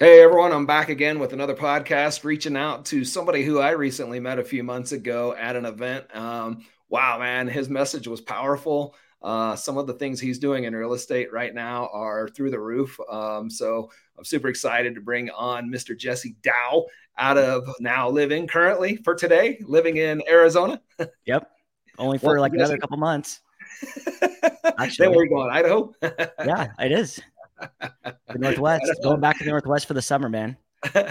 Hey everyone, I'm back again with another podcast, reaching out to somebody who I recently met a few months ago at an event. Um, wow, man, his message was powerful. Uh, some of the things he's doing in real estate right now are through the roof. Um, so I'm super excited to bring on Mr. Jesse Dau out of now living currently for today, living in Arizona. Yep, only for well, like another couple months. Actually, then you going? Idaho? yeah, it is the Northwest, going back to the Northwest for the summer, man. uh,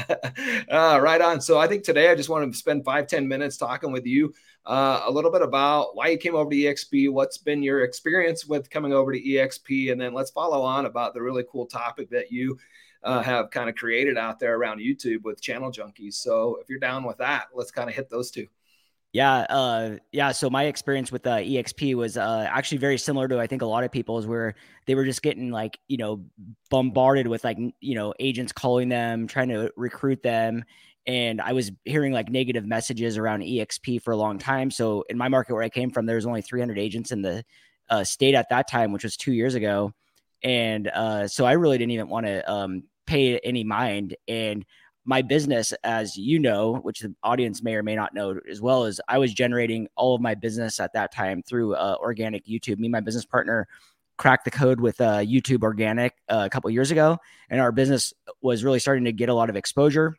right on. So I think today I just want to spend five ten minutes talking with you uh, a little bit about why you came over to EXP, what's been your experience with coming over to EXP, and then let's follow on about the really cool topic that you uh, have kind of created out there around YouTube with Channel Junkies. So if you're down with that, let's kind of hit those two. Yeah, uh, yeah. So my experience with uh, EXP was uh, actually very similar to I think a lot of people's, where they were just getting like you know bombarded with like you know agents calling them, trying to recruit them, and I was hearing like negative messages around EXP for a long time. So in my market where I came from, there was only 300 agents in the uh, state at that time, which was two years ago, and uh, so I really didn't even want to um, pay any mind and my business, as you know, which the audience may or may not know as well, is I was generating all of my business at that time through uh, organic YouTube. Me my business partner cracked the code with uh, YouTube Organic uh, a couple years ago, and our business was really starting to get a lot of exposure,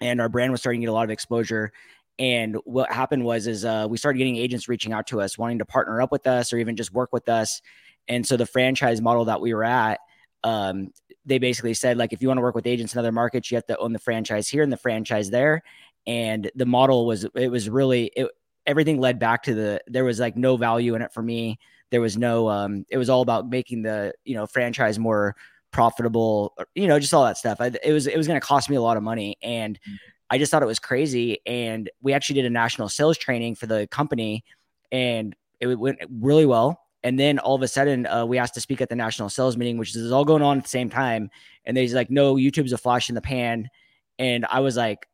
and our brand was starting to get a lot of exposure. And what happened was, is uh, we started getting agents reaching out to us, wanting to partner up with us or even just work with us. And so the franchise model that we were at um, they basically said like if you want to work with agents in other markets you have to own the franchise here and the franchise there. And the model was it was really it, everything led back to the there was like no value in it for me. There was no um it was all about making the you know franchise more profitable you know just all that stuff. I, it was it was going to cost me a lot of money. And mm-hmm. i just thought it was crazy. And we actually did a national sales training for the company. And it went really well and then all of a sudden, uh, we asked to speak at the national sales meeting, which is all going on at the same time. And they's like, no, YouTube's a flash in the pan. And I was like,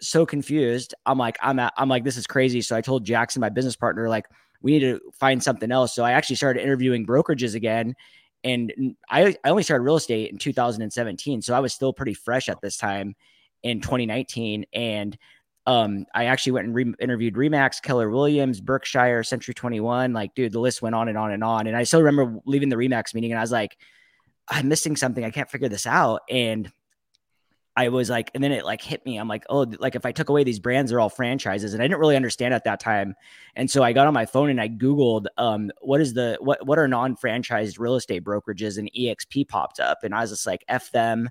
so confused. I'm like, I'm at, I'm like, this is crazy. So I told Jackson, my business partner, like, we need to find something else. So I actually started interviewing brokerages again. And I, I only started real estate in 2017. So I was still pretty fresh at this time in 2019. And um, I actually went and re- interviewed Remax, Keller Williams, Berkshire, Century 21. Like, dude, the list went on and on and on. And I still remember leaving the Remax meeting and I was like, I'm missing something. I can't figure this out. And I was like, and then it like hit me. I'm like, oh, like if I took away these brands, they're all franchises. And I didn't really understand at that time. And so I got on my phone and I Googled um, what is the what what are non-franchised real estate brokerages and EXP popped up. And I was just like, F them.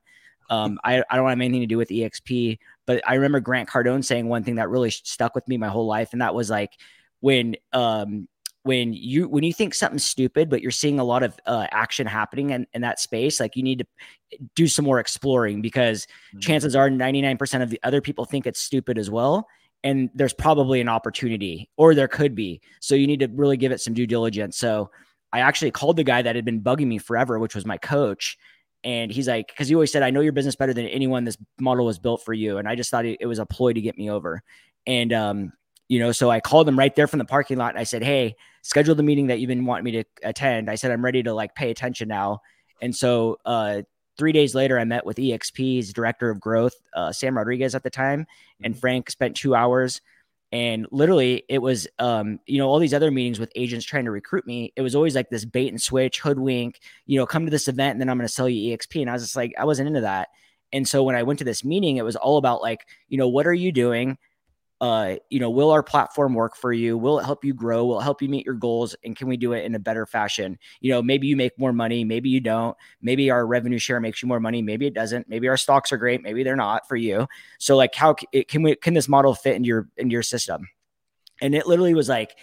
Um, I, I don't have anything to do with EXP. But I remember Grant Cardone saying one thing that really stuck with me my whole life, and that was like when um when you when you think something's stupid but you're seeing a lot of uh, action happening in, in that space like you need to do some more exploring because mm-hmm. chances are 99% of the other people think it's stupid as well and there's probably an opportunity or there could be so you need to really give it some due diligence so i actually called the guy that had been bugging me forever which was my coach and he's like, because he always said, I know your business better than anyone. This model was built for you. And I just thought it, was a ploy to get me over. And, um, you know, so I called him right there from the parking lot and I said, Hey, schedule the meeting that you've been wanting me to attend. I said, I'm ready to like pay attention now. And so, uh, three days later, I met with EXP's director of growth, uh, Sam Rodriguez at the time, and mm-hmm. Frank spent two hours and literally, it was, um, you know, all these other meetings with agents trying to recruit me. It was always like this bait and switch, hoodwink, you know, come to this event and then I'm going to sell you EXP. And I was just like, I wasn't into that. And so when I went to this meeting, it was all about like, you know, what are you doing? Uh, you know, will our platform work for you? Will it help you grow? Will it help you meet your goals? And can we do it in a better fashion? You know, maybe you make more money, maybe you don't. Maybe our revenue share makes you more money, maybe it doesn't. Maybe our stocks are great, maybe they're not for you. So, like, how can we can this model fit in your in your system? And it literally was like,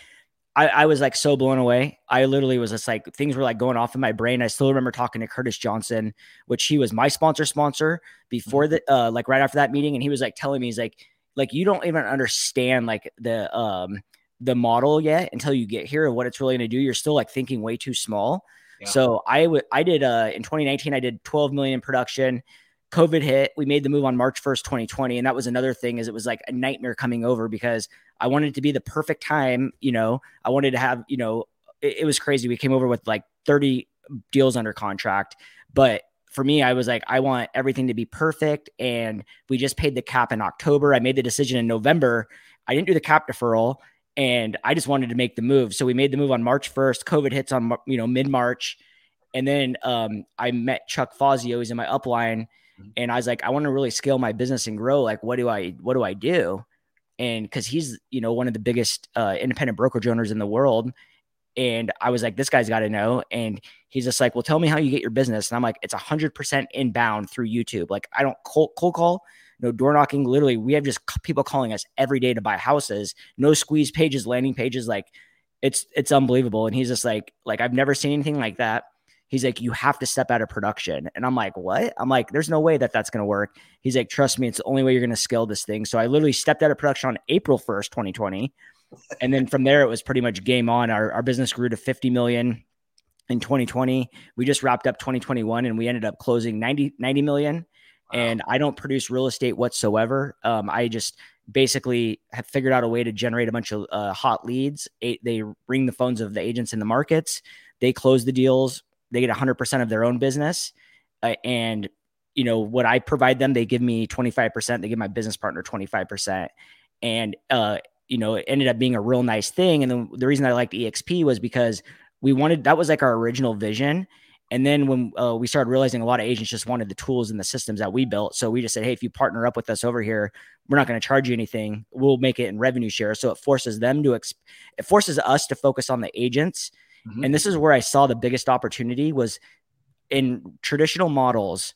I, I, was like so blown away. I literally was just like things were like going off in my brain. I still remember talking to Curtis Johnson, which he was my sponsor sponsor before mm-hmm. the uh like right after that meeting, and he was like telling me he's like like you don't even understand like the um the model yet until you get here and what it's really going to do. You're still like thinking way too small. Yeah. So I would I did uh in 2019 I did 12 million in production. COVID hit. We made the move on March 1st, 2020, and that was another thing. Is it was like a nightmare coming over because I wanted it to be the perfect time. You know, I wanted to have you know it, it was crazy. We came over with like 30 deals under contract, but for me, I was like, I want everything to be perfect. And we just paid the cap in October. I made the decision in November. I didn't do the cap deferral and I just wanted to make the move. So we made the move on March 1st. COVID hits on, you know, mid March. And then um, I met Chuck Fazio. He's in my upline. Mm-hmm. And I was like, I want to really scale my business and grow. Like, what do I, what do I do? And because he's, you know, one of the biggest uh, independent brokerage owners in the world. And I was like, this guy's got to know. And he's just like, well, tell me how you get your business. And I'm like, it's 100% inbound through YouTube. Like, I don't cold, cold call, no door knocking. Literally, we have just people calling us every day to buy houses, no squeeze pages, landing pages. Like, it's it's unbelievable. And he's just like, like I've never seen anything like that. He's like, you have to step out of production. And I'm like, what? I'm like, there's no way that that's going to work. He's like, trust me, it's the only way you're going to scale this thing. So I literally stepped out of production on April 1st, 2020 and then from there, it was pretty much game on. Our, our business grew to 50 million in 2020. We just wrapped up 2021 and we ended up closing 90, 90 million. Wow. And I don't produce real estate whatsoever. Um, I just basically have figured out a way to generate a bunch of uh, hot leads. they ring the phones of the agents in the markets. They close the deals. They get 100% of their own business. Uh, and, you know, what I provide them, they give me 25%. They give my business partner 25%. And uh, you know, it ended up being a real nice thing. And then the reason I liked EXP was because we wanted that was like our original vision. And then when uh, we started realizing a lot of agents just wanted the tools and the systems that we built, so we just said, "Hey, if you partner up with us over here, we're not going to charge you anything. We'll make it in revenue share." So it forces them to exp- it forces us to focus on the agents. Mm-hmm. And this is where I saw the biggest opportunity was in traditional models.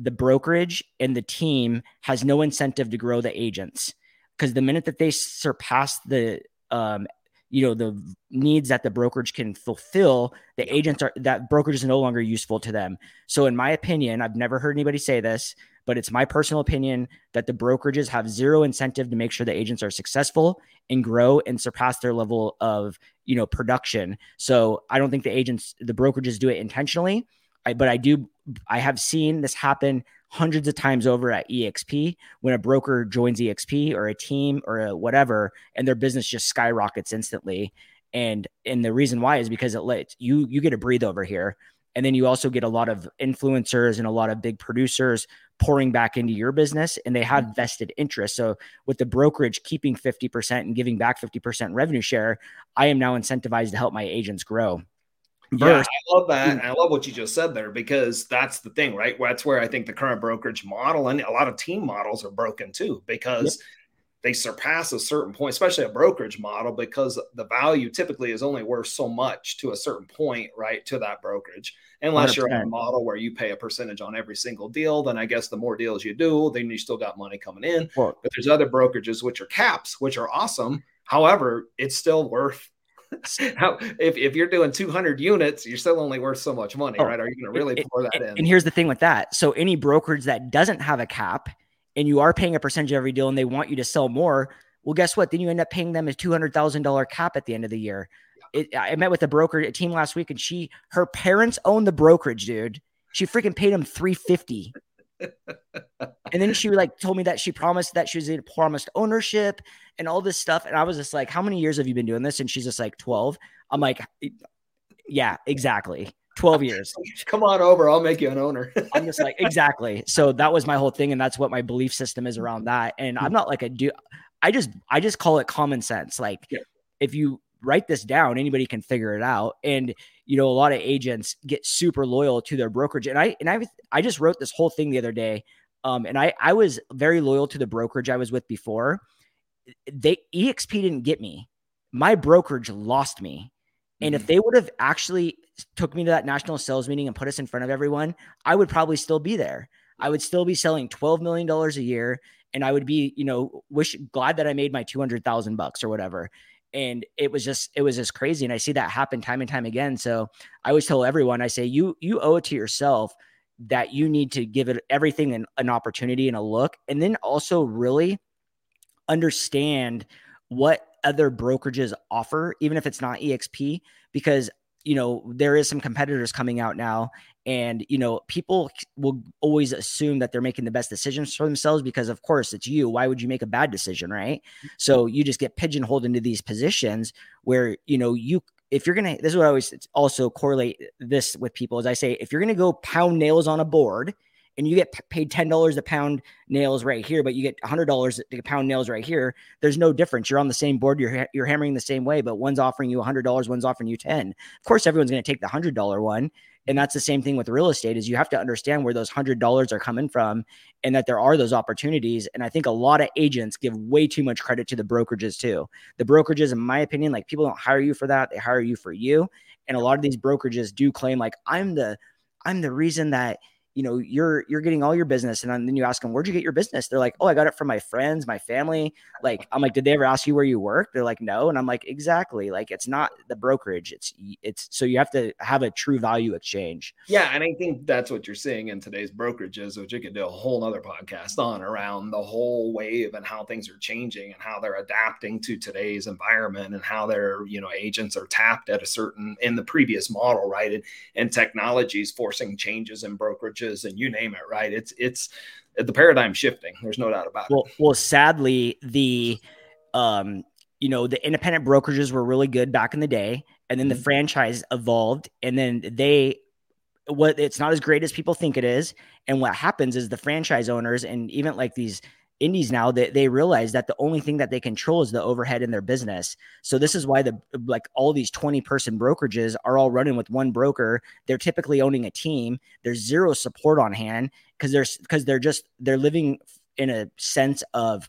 The brokerage and the team has no incentive to grow the agents because the minute that they surpass the um, you know the needs that the brokerage can fulfill the agents are that brokerage is no longer useful to them. So in my opinion i've never heard anybody say this but it's my personal opinion that the brokerages have zero incentive to make sure the agents are successful and grow and surpass their level of you know production. So i don't think the agents the brokerages do it intentionally. I, but i do i have seen this happen hundreds of times over at EXP when a broker joins EXP or a team or a whatever, and their business just skyrockets instantly. And and the reason why is because it lets you you get a breathe over here. And then you also get a lot of influencers and a lot of big producers pouring back into your business and they have mm-hmm. vested interest. So with the brokerage keeping 50% and giving back 50% revenue share, I am now incentivized to help my agents grow. Yeah, I love that. I love what you just said there because that's the thing, right? That's where I think the current brokerage model and a lot of team models are broken too because they surpass a certain point, especially a brokerage model, because the value typically is only worth so much to a certain point, right? To that brokerage. Unless you are in a model where you pay a percentage on every single deal, then I guess the more deals you do, then you still got money coming in. But there's other brokerages which are caps, which are awesome. However, it's still worth How, if, if you're doing 200 units, you're still only worth so much money, oh, right? Are you going to really pour that in? And here's the thing with that. So any brokerage that doesn't have a cap and you are paying a percentage of every deal and they want you to sell more, well, guess what? Then you end up paying them a $200,000 cap at the end of the year. It, I met with a broker a team last week and she, her parents own the brokerage, dude. She freaking paid him 350 and then she like told me that she promised that she was promised ownership and all this stuff. And I was just like, How many years have you been doing this? And she's just like, 12. I'm like, Yeah, exactly. 12 years. Come on over. I'll make you an owner. I'm just like, exactly. So that was my whole thing. And that's what my belief system is around that. And I'm not like a do I just I just call it common sense. Like yeah. if you write this down, anybody can figure it out. And you know, a lot of agents get super loyal to their brokerage. And I and I I just wrote this whole thing the other day. Um, and I I was very loyal to the brokerage I was with before. They EXP didn't get me. My brokerage lost me. And mm-hmm. if they would have actually took me to that national sales meeting and put us in front of everyone, I would probably still be there. I would still be selling $12 million a year and I would be, you know, wish glad that I made my 200,000 bucks or whatever and it was just it was just crazy and i see that happen time and time again so i always tell everyone i say you you owe it to yourself that you need to give it everything an, an opportunity and a look and then also really understand what other brokerages offer even if it's not exp because you know there is some competitors coming out now and you know people will always assume that they're making the best decisions for themselves because of course it's you why would you make a bad decision right mm-hmm. so you just get pigeonholed into these positions where you know you if you're gonna, this is what I always also correlate this with people. As I say, if you're gonna go pound nails on a board and you get paid $10 a pound nails right here, but you get $100 a pound nails right here, there's no difference. You're on the same board, you're, you're hammering the same way, but one's offering you $100, one's offering you 10. Of course, everyone's going to take the $100 one. And that's the same thing with real estate is you have to understand where those $100 are coming from and that there are those opportunities. And I think a lot of agents give way too much credit to the brokerages too. The brokerages, in my opinion, like people don't hire you for that. They hire you for you. And a lot of these brokerages do claim like I'm the, I'm the reason that – you know you're you're getting all your business and then you ask them where'd you get your business? They're like oh i got it from my friends my family. Like i'm like did they ever ask you where you work? They're like no and i'm like exactly like it's not the brokerage it's it's so you have to have a true value exchange. Yeah and i think that's what you're seeing in today's brokerages which you could do a whole other podcast on around the whole wave and how things are changing and how they're adapting to today's environment and how their you know agents are tapped at a certain in the previous model right and, and technology is forcing changes in brokerages and you name it, right? It's it's the paradigm shifting. There's no doubt about well, it. Well, sadly, the um, you know, the independent brokerages were really good back in the day, and then the mm-hmm. franchise evolved, and then they what it's not as great as people think it is. And what happens is the franchise owners and even like these indies now they, they realize that the only thing that they control is the overhead in their business. So this is why the like all these 20 person brokerages are all running with one broker. They're typically owning a team. There's zero support on hand because they're because they're just they're living in a sense of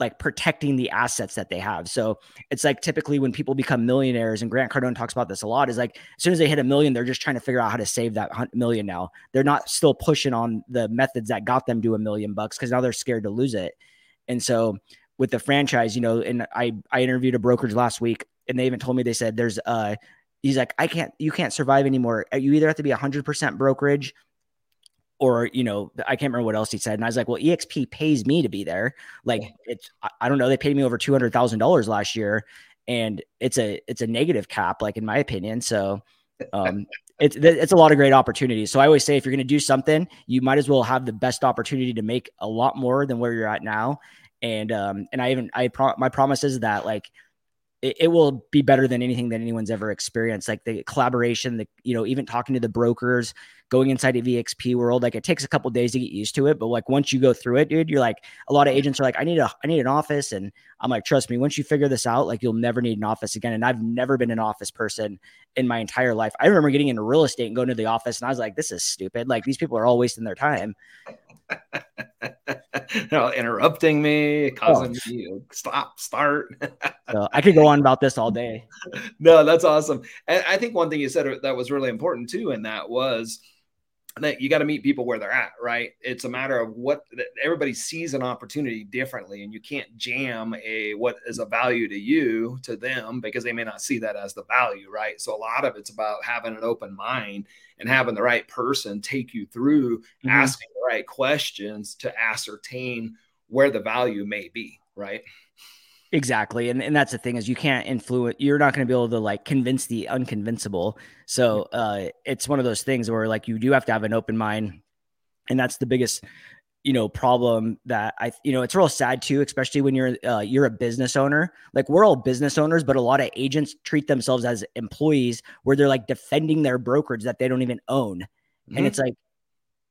like protecting the assets that they have. So it's like typically when people become millionaires, and Grant Cardone talks about this a lot, is like as soon as they hit a million, they're just trying to figure out how to save that million now. They're not still pushing on the methods that got them to a million bucks because now they're scared to lose it. And so with the franchise, you know, and I I interviewed a brokerage last week, and they even told me they said there's uh he's like I can't you can't survive anymore. You either have to be a hundred percent brokerage or you know i can't remember what else he said and i was like well exp pays me to be there like it's i don't know they paid me over $200000 last year and it's a it's a negative cap like in my opinion so um it's it's a lot of great opportunities so i always say if you're going to do something you might as well have the best opportunity to make a lot more than where you're at now and um and i even i pro- my promise is that like it, it, will be better than anything that anyone's ever experienced. Like the collaboration, the you know, even talking to the brokers, going inside the VXP world. Like it takes a couple days to get used to it, but like once you go through it, dude, you're like a lot of agents are like, I need a I need an office, and I'm like, trust me, once you figure this out, like you'll never need an office again. And I've never been an office person in my entire life. I remember getting into real estate and going to the office, and I was like, this is stupid. Like these people are all wasting their time. interrupting me, oh. causing oh. me to stop, start. so I could go on about this all day. No, that's awesome. And I think one thing you said that was really important too, and that was that you got to meet people where they're at, right? It's a matter of what everybody sees an opportunity differently, and you can't jam a what is a value to you to them because they may not see that as the value, right? So a lot of it's about having an open mind and having the right person take you through mm-hmm. asking the right questions to ascertain where the value may be, right? Exactly. And and that's the thing is you can't influence you're not going to be able to like convince the unconvincible. So uh it's one of those things where like you do have to have an open mind. And that's the biggest you know problem that I you know it's real sad too especially when you're uh, you're a business owner like we're all business owners but a lot of agents treat themselves as employees where they're like defending their brokerage that they don't even own mm-hmm. and it's like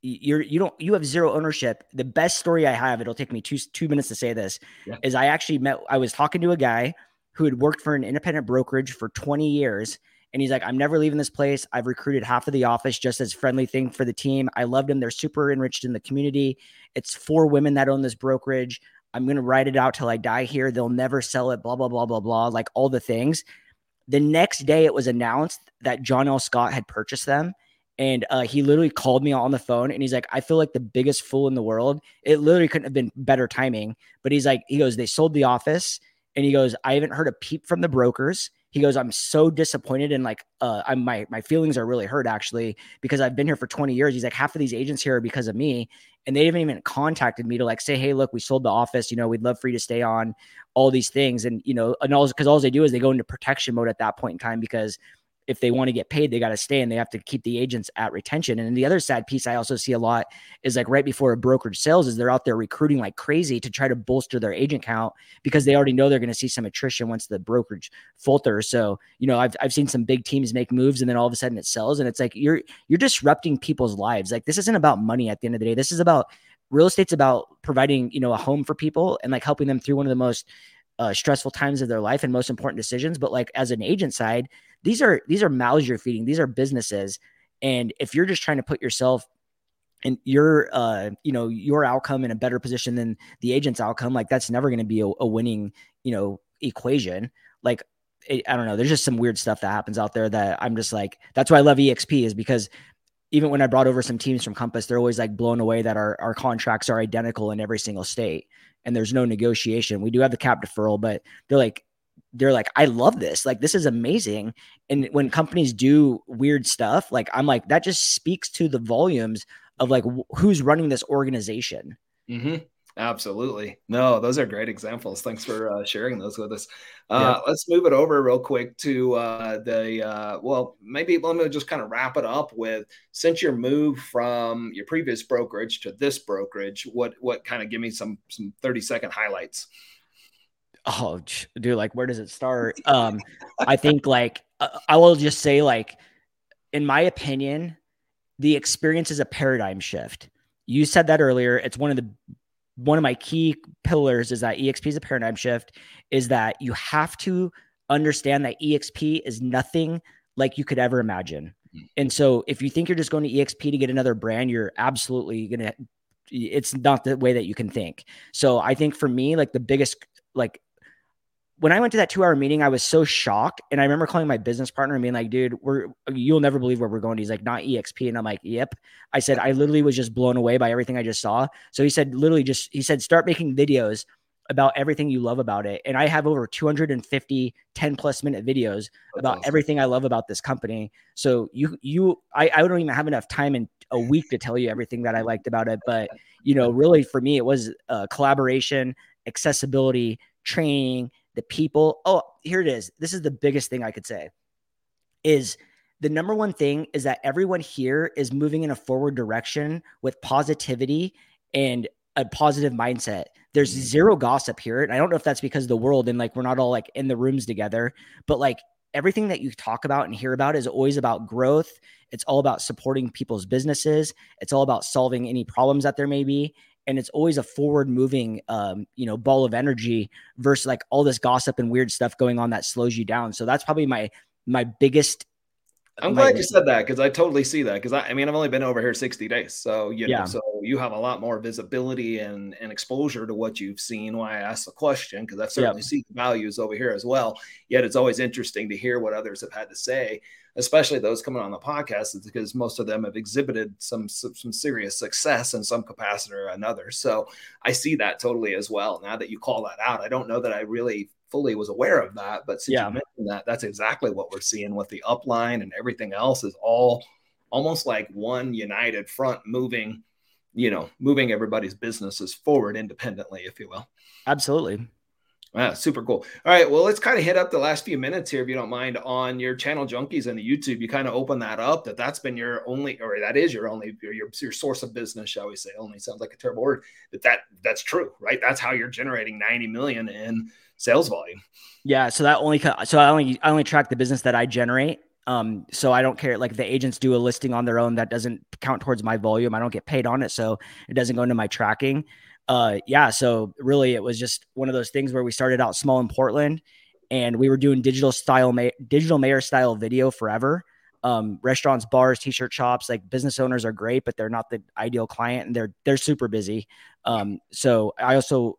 you're you don't you have zero ownership. The best story I have, it'll take me two two minutes to say this, yeah. is I actually met I was talking to a guy who had worked for an independent brokerage for 20 years. And he's like, I'm never leaving this place. I've recruited half of the office just as friendly thing for the team. I loved them. They're super enriched in the community. It's four women that own this brokerage. I'm going to write it out till I die here. They'll never sell it, blah, blah, blah, blah, blah, like all the things. The next day, it was announced that John L. Scott had purchased them and uh, he literally called me on the phone and he's like, I feel like the biggest fool in the world. It literally couldn't have been better timing. But he's like, he goes, they sold the office. And he goes, I haven't heard a peep from the brokers. He goes, I'm so disappointed and like uh I'm my my feelings are really hurt actually because I've been here for 20 years. He's like, half of these agents here are because of me. And they haven't even contacted me to like say, hey, look, we sold the office, you know, we'd love for you to stay on all these things. And you know, and all because all they do is they go into protection mode at that point in time because if they want to get paid, they got to stay and they have to keep the agents at retention. And the other sad piece I also see a lot is like right before a brokerage sales is they're out there recruiting like crazy to try to bolster their agent count because they already know they're going to see some attrition once the brokerage falters. So, you know, I've, I've seen some big teams make moves and then all of a sudden it sells and it's like you're you're disrupting people's lives. Like this isn't about money at the end of the day. This is about real estate's about providing, you know, a home for people and like helping them through one of the most uh, stressful times of their life and most important decisions. But like as an agent side, these are these are mouths you're feeding. These are businesses, and if you're just trying to put yourself and your uh you know your outcome in a better position than the agent's outcome, like that's never going to be a, a winning you know equation. Like I don't know. There's just some weird stuff that happens out there that I'm just like. That's why I love EXP is because even when I brought over some teams from Compass, they're always like blown away that our, our contracts are identical in every single state and there's no negotiation. We do have the cap deferral, but they're like, they're like, I love this. Like, this is amazing. And when companies do weird stuff, like, I'm like, that just speaks to the volumes of like who's running this organization. Mm-hmm. Absolutely. No, those are great examples. Thanks for uh, sharing those with us. Uh, yeah. Let's move it over real quick to uh, the, uh, well, maybe let me just kind of wrap it up with since your move from your previous brokerage to this brokerage, what, what kind of give me some, some 30 second highlights? Oh, dude, like, where does it start? Um, I think like, uh, I will just say like, in my opinion, the experience is a paradigm shift. You said that earlier. It's one of the one of my key pillars is that exp is a paradigm shift is that you have to understand that exp is nothing like you could ever imagine mm. and so if you think you're just going to exp to get another brand you're absolutely going to it's not the way that you can think so i think for me like the biggest like when I went to that two hour meeting, I was so shocked. And I remember calling my business partner and being like, dude, we're, you'll never believe where we're going. He's like, not EXP. And I'm like, yep. I said, I literally was just blown away by everything I just saw. So he said, literally just, he said, start making videos about everything you love about it. And I have over 250 10 plus minute videos That's about awesome. everything I love about this company. So you, you, I, I don't even have enough time in a week to tell you everything that I liked about it. But, you know, really for me, it was uh, collaboration, accessibility, training, the people. Oh, here it is. This is the biggest thing I could say is the number one thing is that everyone here is moving in a forward direction with positivity and a positive mindset. There's mm-hmm. zero gossip here. And I don't know if that's because of the world and like we're not all like in the rooms together, but like everything that you talk about and hear about is always about growth. It's all about supporting people's businesses. It's all about solving any problems that there may be and it's always a forward moving um, you know ball of energy versus like all this gossip and weird stuff going on that slows you down so that's probably my my biggest I'm glad you said that because I totally see that. Because I, I, mean, I've only been over here 60 days, so you know, yeah. so you have a lot more visibility and, and exposure to what you've seen. Why I asked the question because I've certainly yep. seen values over here as well. Yet it's always interesting to hear what others have had to say, especially those coming on the podcast, is because most of them have exhibited some some, some serious success in some capacity or another. So I see that totally as well. Now that you call that out, I don't know that I really fully was aware of that. But since yeah. you mentioned that, that's exactly what we're seeing with the upline and everything else is all almost like one united front moving, you know, moving everybody's businesses forward independently, if you will. Absolutely. Yeah, super cool. All right, well, let's kind of hit up the last few minutes here, if you don't mind, on your channel junkies and the YouTube. You kind of open that up that that's been your only, or that is your only, your, your source of business, shall we say? Only sounds like a terrible word, but that that's true, right? That's how you're generating 90 million in sales volume. Yeah. So that only, so I only, I only track the business that I generate. Um, so I don't care. Like the agents do a listing on their own that doesn't count towards my volume. I don't get paid on it. So it doesn't go into my tracking. Uh, yeah. So really it was just one of those things where we started out small in Portland and we were doing digital style, ma- digital mayor style video forever. Um, restaurants, bars, t-shirt shops, like business owners are great, but they're not the ideal client and they're, they're super busy. Um, so I also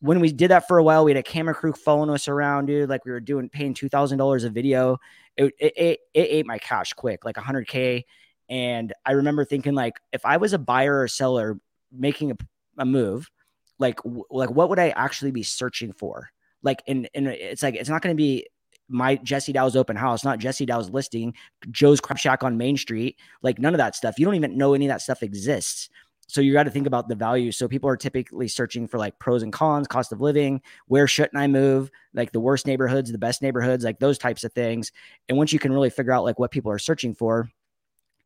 when we did that for a while, we had a camera crew following us around, dude. Like we were doing paying two thousand dollars a video. It, it, it it ate my cash quick, like hundred k. And I remember thinking, like, if I was a buyer or seller making a, a move, like like what would I actually be searching for? Like, and and it's like it's not going to be my Jesse Dau's open house, not Jesse Dau's listing, Joe's Crab Shack on Main Street, like none of that stuff. You don't even know any of that stuff exists. so you got to think about the value. So people are typically searching for like pros and cons, cost of living, where shouldn't I move, like the worst neighborhoods, the best neighborhoods, like those types of things. And once you can really figure out like what people are searching for,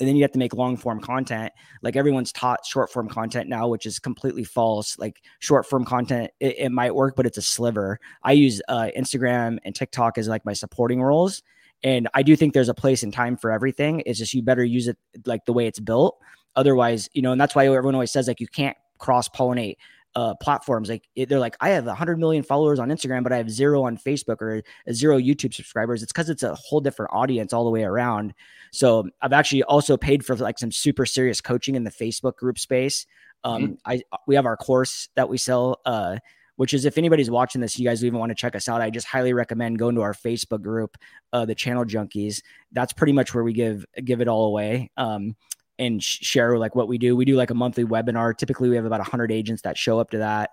and then you have to make long form content like everyone's taught short form content now which is completely false like short form content it, it, might work but it's a sliver i use uh, instagram and tiktok as like my supporting roles and i do think there's a place and time for everything it's just you better use it like the way it's built otherwise you know and that's why everyone always says like you can't cross pollinate uh, platforms. Like they're like, I have 100 million followers on Instagram, but I have zero on Facebook or zero YouTube subscribers. It's because it's a whole different audience all the way around. So I've actually also paid for like some super serious coaching in the Facebook group space. Um, mm-hmm. I we have our course that we sell. Uh, which is if anybody's watching this, you guys even want to check us out, I just highly recommend going to our Facebook group, uh, the Channel Junkies. That's pretty much where we give give it all away. Um, and share like what we do. We do like a monthly webinar. Typically, we have about 100 agents that show up to that.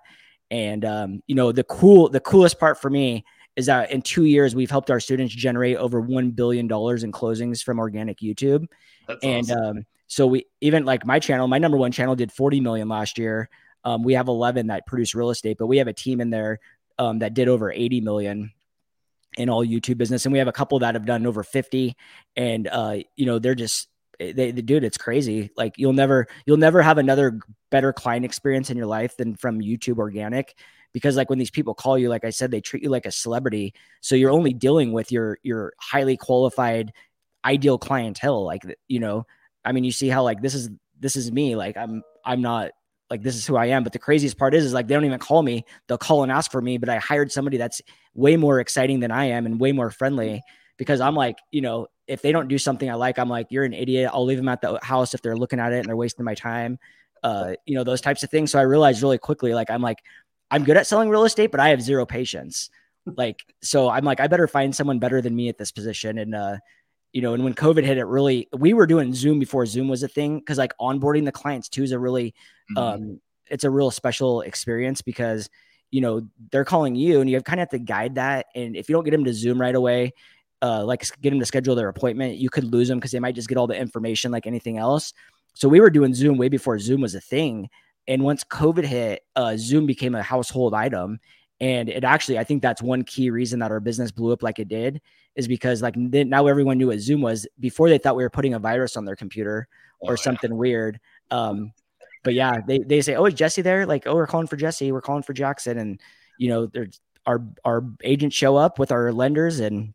And um, you know, the cool, the coolest part for me is that in two years we've helped our students generate over one billion dollars in closings from organic YouTube. That's and awesome. um, so we even like my channel, my number one channel did 40 million last year. Um, we have 11 that produce real estate, but we have a team in there um, that did over 80 million in all YouTube business, and we have a couple that have done over 50. And uh, you know, they're just Eh, they, they dude it's crazy like you'll never you'll never have another better client experience in your life than from youtube organic because like when these people call you like i said they treat you like a celebrity so you're only dealing with your your highly qualified ideal clientele like you know i mean you see how like this is this is me like i'm i'm not like this is who I am. But the craziest part is, is like they don't even call me. They'll call and ask for me. But I hired somebody that's way more exciting than I am and way more friendly because I'm like, you know, if they don't do something I like, I'm like, you're an idiot. I'll leave them at the house if they're looking at it and they're wasting my time. Uh, you know, those types of things. So I realized really quickly, like, I'm like, I'm good at selling real estate, but I have zero patience. Like, so I'm like, I better find someone better than me at this position. And, uh, you know, and when COVID hit, it really, we were doing Zoom before Zoom was a thing. Cause like onboarding the clients too is a really, mm-hmm. um, it's a real special experience because, you know, they're calling you and you kind of have to guide that. And if you don't get them to Zoom right away, uh, like get them to schedule their appointment, you could lose them because they might just get all the information like anything else. So we were doing Zoom way before Zoom was a thing. And once COVID hit, uh, Zoom became a household item. And it actually, I think that's one key reason that our business blew up like it did is because like now everyone knew what Zoom was. Before they thought we were putting a virus on their computer or oh, something yeah. weird. Um, but yeah, they, they say, oh, is Jesse there? Like, oh, we're calling for Jesse. We're calling for Jackson. And, you know, there's our, our agents show up with our lenders and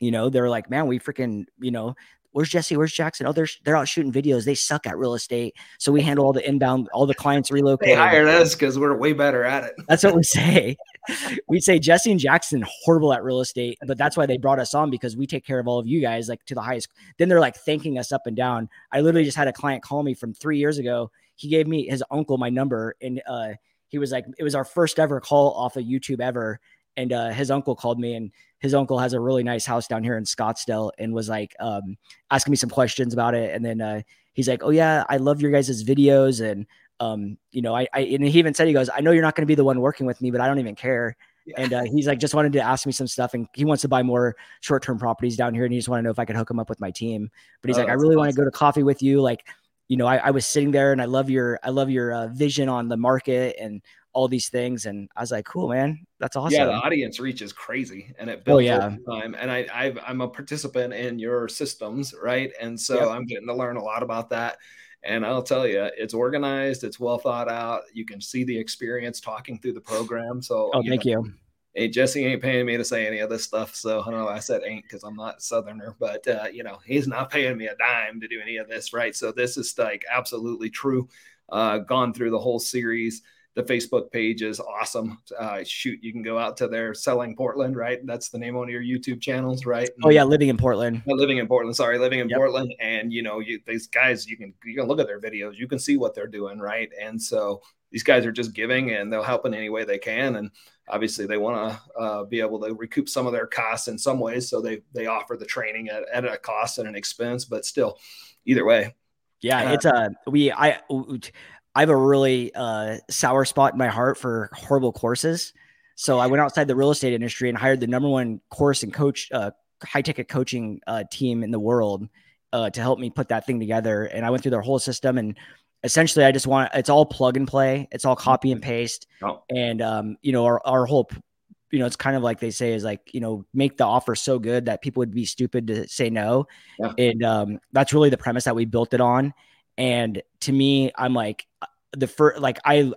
you know, they're like, man, we freaking, you know, where's Jesse? Where's Jackson? Oh, they're they're out shooting videos. They suck at real estate. So we handle all the inbound, all the clients relocate. They hired us because we're way better at it. That's what we say. we say Jesse and Jackson horrible at real estate, but that's why they brought us on because we take care of all of you guys like to the highest. Then they're like thanking us up and down. I literally just had a client call me from three years ago. He gave me his uncle my number and uh he was like, it was our first ever call off of YouTube ever. And uh, his uncle called me and his uncle has a really nice house down here in Scottsdale and was like um, asking me some questions about it. And then uh, he's like, "Oh yeah, I love your guys' videos." And um, you know, I, I and he even said he goes, "I know you're not going to be the one working with me, but I don't even care." Yeah. And uh, he's like, just wanted to ask me some stuff, and he wants to buy more short-term properties down here, and he just want to know if I could hook him up with my team. But he's oh, like, I really awesome. want to go to coffee with you, like you know, I, I, was sitting there and I love your, I love your uh, vision on the market and all these things. And I was like, cool, man. That's awesome. Yeah. The audience reach is crazy and it builds oh, yeah. time. And I, i am a participant in your systems. Right. And so yep. I'm getting to learn a lot about that. And I'll tell you, it's organized, it's well thought out. You can see the experience talking through the program. So, oh, you thank know, you. Hey, Jesse ain't paying me to say any of this stuff. So I don't know. I said ain't because I'm not Southerner, but uh, you know, he's not paying me a dime to do any of this, right? So this is like absolutely true. Uh, gone through the whole series the Facebook page is awesome. Uh, shoot, you can go out to their selling Portland, right? That's the name on your YouTube channels, right? Oh yeah, living in Portland. Uh, living in Portland. Sorry, living in yep. Portland. And you know, you these guys, you can you can look at their videos, you can see what they're doing, right? And so these guys are just giving, and they'll help in any way they can. And obviously, they want to uh, be able to recoup some of their costs in some ways, so they they offer the training at, at a cost and an expense, but still, either way. Yeah, uh, it's a uh, we I I have a really uh, sour spot in my heart for horrible courses. So I went outside the real estate industry and hired the number one course and coach, uh, high ticket coaching uh, team in the world uh, to help me put that thing together. And I went through their whole system and essentially I just want it's all plug and play. It's all copy and paste. Oh. And um, you know, our, our whole you know, it's kind of like they say is like, you know, make the offer so good that people would be stupid to say no. Yeah. And um, that's really the premise that we built it on. And to me, I'm like the first, like I,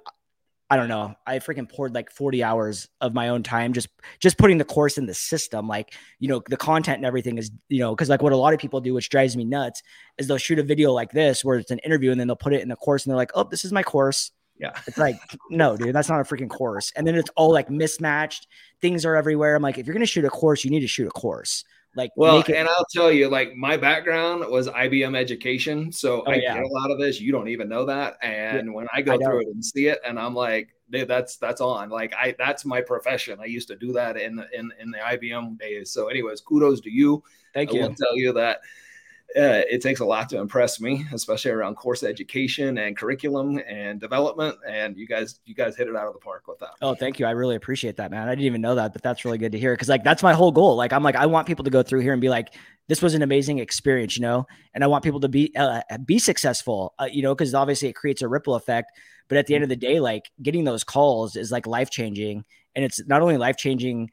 I don't know. I freaking poured like 40 hours of my own time just just putting the course in the system. Like, you know, the content and everything is, you know, because like what a lot of people do, which drives me nuts, is they'll shoot a video like this where it's an interview and then they'll put it in the course and they're like, oh, this is my course. Yeah. It's like, no, dude, that's not a freaking course. And then it's all like mismatched. Things are everywhere. I'm like, if you're gonna shoot a course, you need to shoot a course. Like, well, it- and I'll tell you, like, my background was IBM education, so oh, I yeah. get a lot of this. You don't even know that, and yeah, when I go I through it and see it, and I'm like, dude, that's that's on. Like, I that's my profession. I used to do that in in in the IBM days. So, anyways, kudos to you. Thank I you. I will tell you that uh, it takes a lot to impress me, especially around course education and curriculum and development. And you guys, you guys hit it out of the park with that. Oh, thank you. I really appreciate that, man. I didn't even know that, but that's really good to hear. Cause like, that's my whole goal. Like, I'm like, I want people to go through here and be like, this was an amazing experience, you know, and I want people to be, uh, be successful, uh, you know, cause obviously it creates a ripple effect, but at the end of the day, like getting those calls is like life changing and it's not only life changing,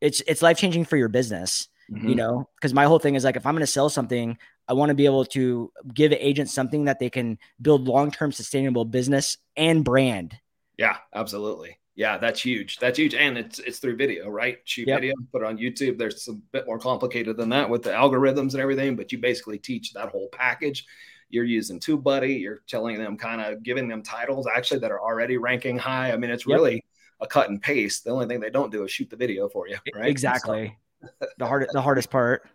it's, it's life changing for your business Mm-hmm. you know because my whole thing is like if i'm going to sell something i want to be able to give agents something that they can build long-term sustainable business and brand. Yeah absolutely. Yeah that's huge. That's huge. And it's it's through video right? Shoot yep. video put it on youtube. There's a bit more complicated than that with the algorithms and everything but you basically teach that whole package. You're using TubeBuddy you're telling them kind of giving them titles actually that are already ranking high. I mean it's yep. really a cut and paste. The only thing they don't do is shoot the video for you right? exactly the hard the hardest part.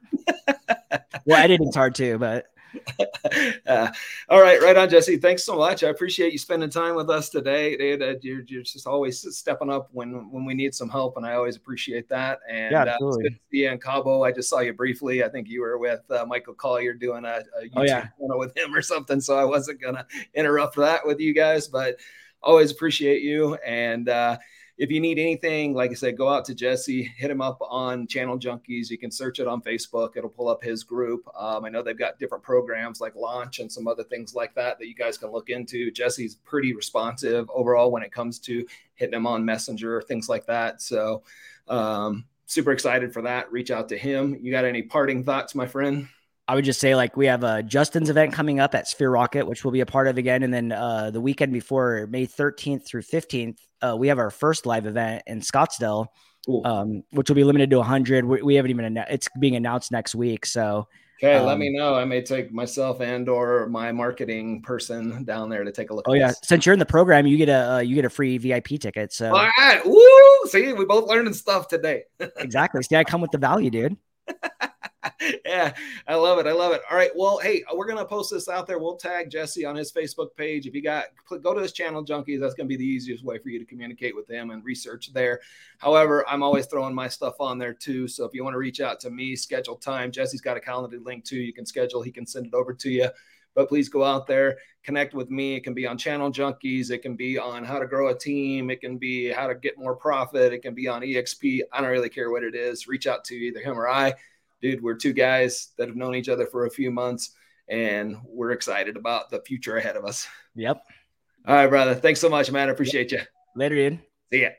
well, editing's hard too, but uh, all right, right on, Jesse. Thanks so much. I appreciate you spending time with us today, dude. Uh, you're, you're just always stepping up when when we need some help, and I always appreciate that. And yeah, absolutely. Uh, see you in Cabo. I just saw you briefly. I think you were with uh, Michael Collier doing a, a YouTube oh, yeah. channel with him or something. So I wasn't gonna interrupt that with you guys, but always appreciate you and. uh if you need anything, like I said, go out to Jesse, hit him up on Channel Junkies. You can search it on Facebook. It'll pull up his group. Um, I know they've got different programs like Launch and some other things like that that you guys can look into. Jesse's pretty responsive overall when it comes to hitting him on Messenger, things like that. So, um, super excited for that. Reach out to him. You got any parting thoughts, my friend? I would just say like we have a Justin's event coming up at Sphere Rocket, which we'll be a part of again, and then uh, the weekend before May 13th through 15th, uh, we have our first live event in Scottsdale, um, which will be limited to 100. We, we haven't even announced; it's being announced next week. So okay, um, let me know. I may take myself and or my marketing person down there to take a look. Oh yeah, this. since you're in the program, you get a uh, you get a free VIP ticket. So all right, woo! See, we both learning stuff today. exactly. See, I come with the value, dude. yeah, I love it. I love it. All right. Well, hey, we're gonna post this out there. We'll tag Jesse on his Facebook page. If you got go to his channel, Junkies. That's gonna be the easiest way for you to communicate with him and research there. However, I'm always throwing my stuff on there too. So if you want to reach out to me, schedule time. Jesse's got a calendar link too. You can schedule. He can send it over to you. But please go out there, connect with me. It can be on Channel Junkies. It can be on how to grow a team. It can be how to get more profit. It can be on EXP. I don't really care what it is. Reach out to either him or I dude, we're two guys that have known each other for a few months and we're excited about the future ahead of us. Yep. All right, brother. Thanks so much, man. I appreciate you. Later, dude. See ya.